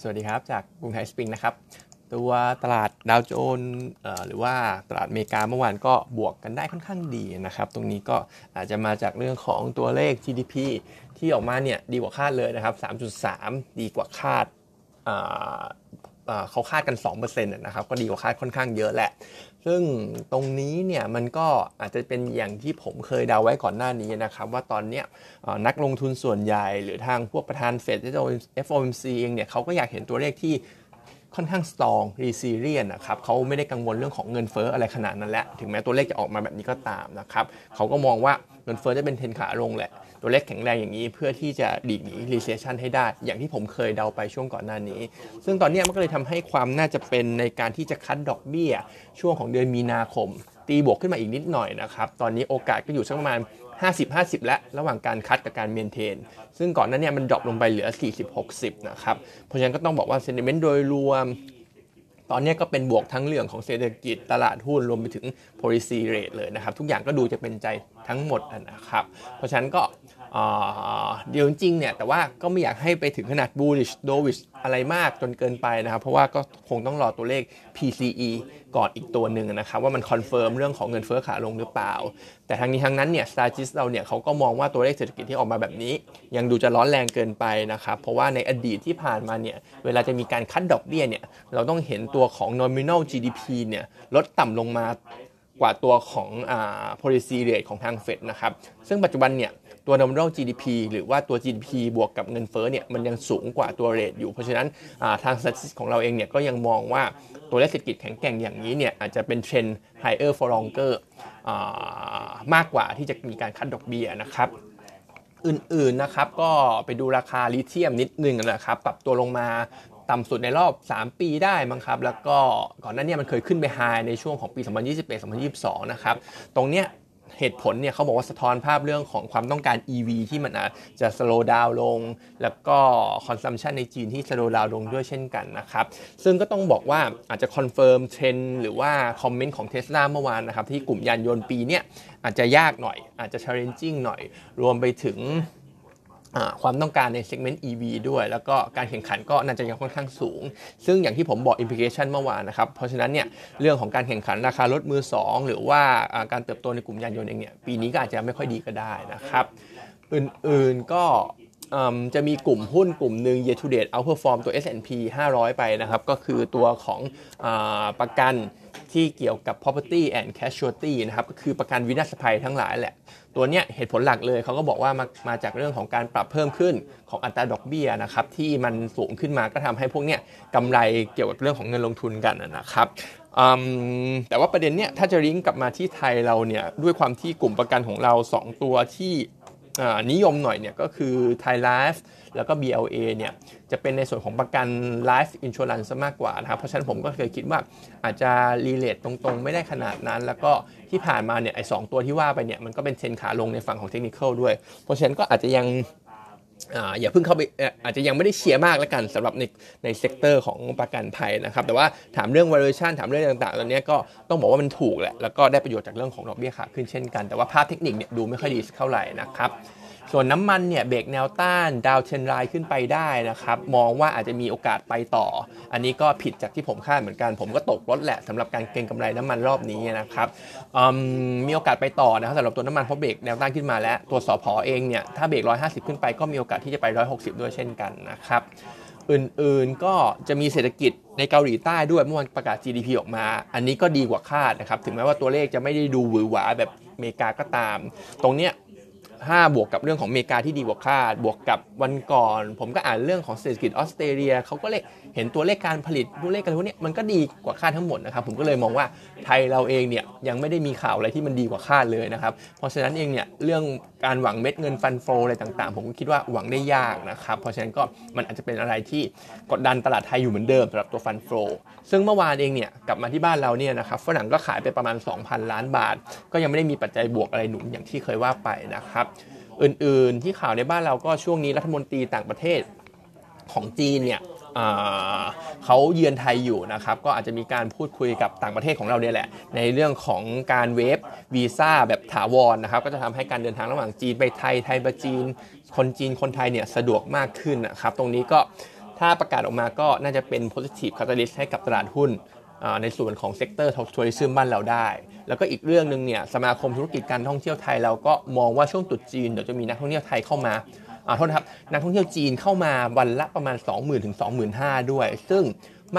สวัสดีครับ จากกรุงไทยสปริงนะครับ ตัวตลาดดาวโจนส์หรือว่าตลาดอเมริกาเมื่อวานก็บวกกันได้ค่อนข้างดีนะครับ ตรงนี้ก็อาจจะมาจากเรื่องของตัวเลข GDP ที่ออกมาเนี่ยดีกว่าคาดเลยนะครับ 3.3 ดีกว่าคาด เขาคาดกัน 2%นะครับก็ดีกว่าคาดค่อนข้างเยอะแหละ ซึ่งตรงนี้เนี่ยมันก็อาจจะเป็นอย่างที่ผมเคยเดาไว้ก่อนหน้านี้นะครับ ว่าตอนนี้นักลงทุนส่วนใหญ่ หรือทางพวกประธานเฟด FOMC เองเนี่ยเขาก็อยากเห็นตัวเลขที่ค่อนข้าง strong resilient นะครับเขาไม่ได้กังวลเรื่องของเงินเฟ้ออะไรขนาดนั้นแหละ ถึงแม้ตัวเลขจะออกมาแบบนี้ก็ตามนะครับเขาก็มองว่าเงินเฟ้อจะเป็นเทนขาลงแหละ ตัวเลขแข็งแรงอย่างนี้เพื่อที่จะดีดหนี recession ให้ได้ อย่างที่ผมเคยเดาไปช่วงก่อนหน้านี้ ซึ่งตอนนี้มันก็เลยทำให้ความน่าจะเป็นในการที่จะคัดดอกเบี้ย ช่วงของเดือนมีนาคม ตีบวกขึ้นมาอีกนิดหน่อยนะครับ ตอนนี้โอกาสก็อยู่สักประมาณ50-50 แล้วระหว่างการคัดกับการเมนเทน ซึ่งก่อนหนั้นเนี่ยมันดรอปลงไปเหลือ 40-60 นะครับ เพราะฉะนั้นก็ต้องบอกว่าเซนิเมนต์โดยรวม ตอนนี้ก็เป็นบวกทั้งเรื่องของเศรษฐกิจตลาดหุ้นรวมไปถึง policy rate เลยนะครับ ทุกอย่างก็ดูจะเป็นใจทั้งหมดนะครับ เพราะฉะนั้นก็ เดี๋ยวจริงเนี่ยแต่ว่าก็ไม่อยากให้ไปถึงขนาด bullish dovish อะไรมากจนเกินไปนะครับ เพราะว่าก็คงต้องรอตัวเลข PCE ก่อนอีกตัวหนึ่งนะครับ ว่ามัน confirm เรื่องของเงินเฟ้อขาลงหรือเปล่า แต่ทั้งนี้ทั้งนั้นเนี่ย s t a t i s เราเนี่ยเขาก็มองว่าตัวเลขเศรษฐกิจที่ออกมาแบบนี้ ยังดูจะร้อนแรงเกินไปนะครับ เพราะว่าในอดีตที่ผ่านมาเนี่ยเวลาจะมีการ cut ดอกเบี้ยเนี่ยเราต้องเห็นตัวของ nominal GDP เนี่ยลดต่ำลงมา กว่าตัวของอ่า policy rate ของทางเฟดนะครับ ซึ่งปัจจุบันเนี่ยตัว nominal GDP หรือว่าตัว GDP บวกกับเงินเฟ้อเนี่ยมันยังสูงกว่าตัวเรทอยู่ เพราะฉะนั้นอ่าทาง statistics ของเราเองเนี่ยก็ยังมองว่าตัวเลขเศรษฐกิจแข็งแกร่งอย่างนี้เนี่ยอาจจะเป็นเทรนด์ higher for longer อ่ามากกว่าที่จะมีการคัดดอกเบี้ยนะครับอื่นๆนะครับก็ไปดูราคาลิเธียมนิดนึงนะครับ ปรับตัวลงมา ต่ำสุดในรอบ 3 ปีได้มั้งครับ แล้วก็ก่อนหน้านี้มันเคยขึ้นไปไฮในช่วงของปี 2021-2022 นะครับ ตรงเนี้ยเหตุผลเนี่ยเขาบอกว่าสะท้อนภาพเรื่องของความต้องการ EV ที่มันอาจจะ slow down ลง แล้วก็ consumption ในจีนที่ slow down ลงด้วยเช่นกันนะครับ ซึ่งก็ต้องบอกว่าอาจจะ confirm trend หรือว่า comment ของ Tesla เมื่อวานนะครับ ที่กลุ่มยานยนต์ปีเนี้ยอาจจะยากหน่อย อาจจะ challenging หน่อย รวมไปถึง ความต้องการใน segment EV ด้วย แล้วก็การแข่งขันก็น่าจะยังค่อนข้างสูง ซึ่งอย่างที่ผมบอก implication เมื่อวานนะครับ เพราะฉะนั้นเนี่ยเรื่องของการแข่งขันราคารถมือ 2 หรือว่าการเติบโตในกลุ่มยานยนต์เองเนี่ยปีนี้ก็อาจจะไม่ค่อยดีก็ได้นะครับ อื่นๆก็ จะมีกลุ่มหุ้นกลุ่มหนึ่ง year to date outperform ตัว S&P 500 ไปนะครับ ก็คือตัวของอประกันที่เกี่ยวกับ property and casualty นะครับ ก็คือประกันวินาศภัยทั้งหลายแหละ ตัวเนี้ยเหตุผลหลักเลยเขาก็บอกว่ามามาจากเรื่องของการปรับเพิ่มขึ้นของอัตราดอกเบี้ยนะครับ ที่มันสูงขึ้นมาก็ทำให้พวกเนี้ยกำไรเกี่ยวกับเรื่องของเงินลงทุนกันนะครับแต่ว่าประเด็นเนี้ยถ้าจะลิงก์กลับมาที่ไทยเราเนี่ยด้วยความที่กลุ่มประกันของเรา 2 ตัวที่ นิยมหน่อยเนี่ยก็คือไทยไลฟ์แล้วก็ BLA เนี่ยจะเป็นในส่วนของประกัน Life Insurance ซะมากกว่านะครับ เพราะฉะนั้นผมก็เคยคิดว่าอาจจะรีเลทตรงๆ ไม่ได้ขนาดนั้น แล้วก็ที่ผ่านมาเนี่ยไอ้สตัวที่ว่าไปเนี่ยมันก็เป็นเทรนขาลงในฝั่งของเทคนิคด้วย เพราะฉะนั้นก็อาจจะยัง อย่าเพิ่งเข้าไปอาจจะยังไม่ได้เชียร์มากแล้วกันสำหรับในใน sector ของประกันภัยนะครับ แต่ว่าถามเรื่อง valuation ถามเรื่องต่างๆตอนนี้ก็ต้องบอกว่ามันถูกแหละแล้วก็ได้ประโยชน์จากเรื่องของดอกเบี้ยขาขึ้นเช่นกันแต่ว่าภาพเทคนิคเนี่ยดูไม่ค่อยดีเท่าไหร่นะครับ ส่วนน้ำมันเนี่ยเบรกแนวต้าน downtrend line ขึ้นไปได้นะครับ มองว่าอาจจะมีโอกาสไปต่อ อันนี้ก็ผิดจากที่ผมคาดเหมือนกัน ผมก็ตกรถแหละสำหรับการเก็งกำไรน้ำมันรอบนี้นะครับมีโอกาสไปต่อนะครับสำหรับตัวน้ำมันเพราะเบรกแนวต้านขึ้นมาแล้ว ตัวสอพอเองเนี่ยถ้าเบรก 150 ขึ้นไปก็มีโอกาสที่จะไป 160 ด้วยเช่นกันนะครับอื่นๆก็จะมีเศรษฐกิจในเกาหลีใต้ด้วยเมื่อวันประกาศ GDP ออกมา อันนี้ก็ดีกว่าคาดนะครับ ถึงแม้ว่าตัวเลขจะไม่ได้ดูหวือหวาแบบอเมริกาก็ตาม ตรงเนี้ย 5 บวกกับเรื่องของอเมริกาที่ดีกว่าคาด บวกกับวันก่อน ผมก็อ่านเรื่องของเศรษฐกิจออสเตรเลียเขาก็เลยเห็นตัวเลขการผลิตตัวเลขกันพวกนี้มันก็ดีกว่าคาดทั้งหมดนะครับ ผมก็เลยมองว่าไทยเราเองเนี่ยยังไม่ได้มีข่าวอะไรที่มันดีกว่าคาดเลยนะครับ เพราะฉะนั้นเองเนี่ยเรื่องการหวังเม็ดเงินฟันโฟอะไรต่างๆ ผมก็คิดว่าหวังได้ยากนะครับ เพราะฉะนั้นก็มันอาจจะเป็นอะไรที่กดดันตลาดไทยอยู่เหมือนเดิมสำหรับตัวฟันโฟซึ่งเมื่อวานเองเนี่ยกลับมาที่บ้านเราเนี่ยนะครับฝรั่งก็ขายไปประมาณ 2,000 ล้านบาท ก็ยังไม่ได้มีปัจจัยบวกอะไรหนุนอย่างที่เคยว่าไปนะครับอื่นๆที่ข่าวในบ้านเราก็ช่วงนี้รัฐมนตรีต่างประเทศของจีนเนี่ยเขาเยือนไทยอยู่นะครับ ก็อาจจะมีการพูดคุยกับต่างประเทศของเราเนี่ยแหละ ในเรื่องของการ waive วีซ่าแบบถาวรนะครับ ก็จะทำให้การเดินทางระหว่างจีนไปไทยไทยไปจีน คนจีนคนไทยเนี่ยสะดวกมากขึ้นนะครับ ตรงนี้ก็ถ้าประกาศออกมาก็น่าจะเป็น positive catalyst ให้กับตลาดหุ้น ในส่วนของ sector tourism บ้านเราได้ แล้วก็อีกเรื่องหนึ่งเนี่ยสมาคมธุรกิจการท่องเที่ยวไทยเราก็มองว่าช่วงตรุษจีนเดี๋ยวจะมีนักท่องเที่ยวไทยเข้ามาอ่าโทษครับนักท่องเที่ยวจีนเข้ามาวันละประมาณ 20,000ถึง25,000 ด้วย ซึ่ง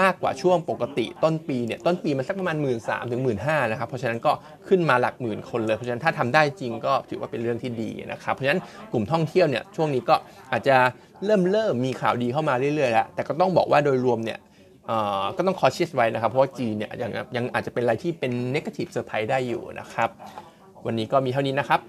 มากกว่าช่วงปกติต้นปีเนี่ยต้นปีมันสักประมาณ 1 3ื่นถึงหมื่นนะครับเพราะฉะนั้นก็ขึ้นมาหลักหมื่นคนเลยเพราะฉะนั้นถ้าทำได้จริงก็ถือว่าเป็นเรื่องที่ดีนะครับเพราะฉะนั้นกลุ่มท่องเที่ยวเนี่ยช่วงนี้ก็อาจจะเริ่มเริ่มมีข่าวดีเข้ามาเรื่อยๆแล้วแต่ก็ต้องบอกว่าโดยรวมเนี่ย ก็ต้อง cautious ไว้นะครับ เพราะว่าจีนเนี่ยยังยังอาจจะเป็นอะไรที่เป็น negative surprise ได้อยู่นะครับ วันนี้ก็มีเท่านี้นะครับ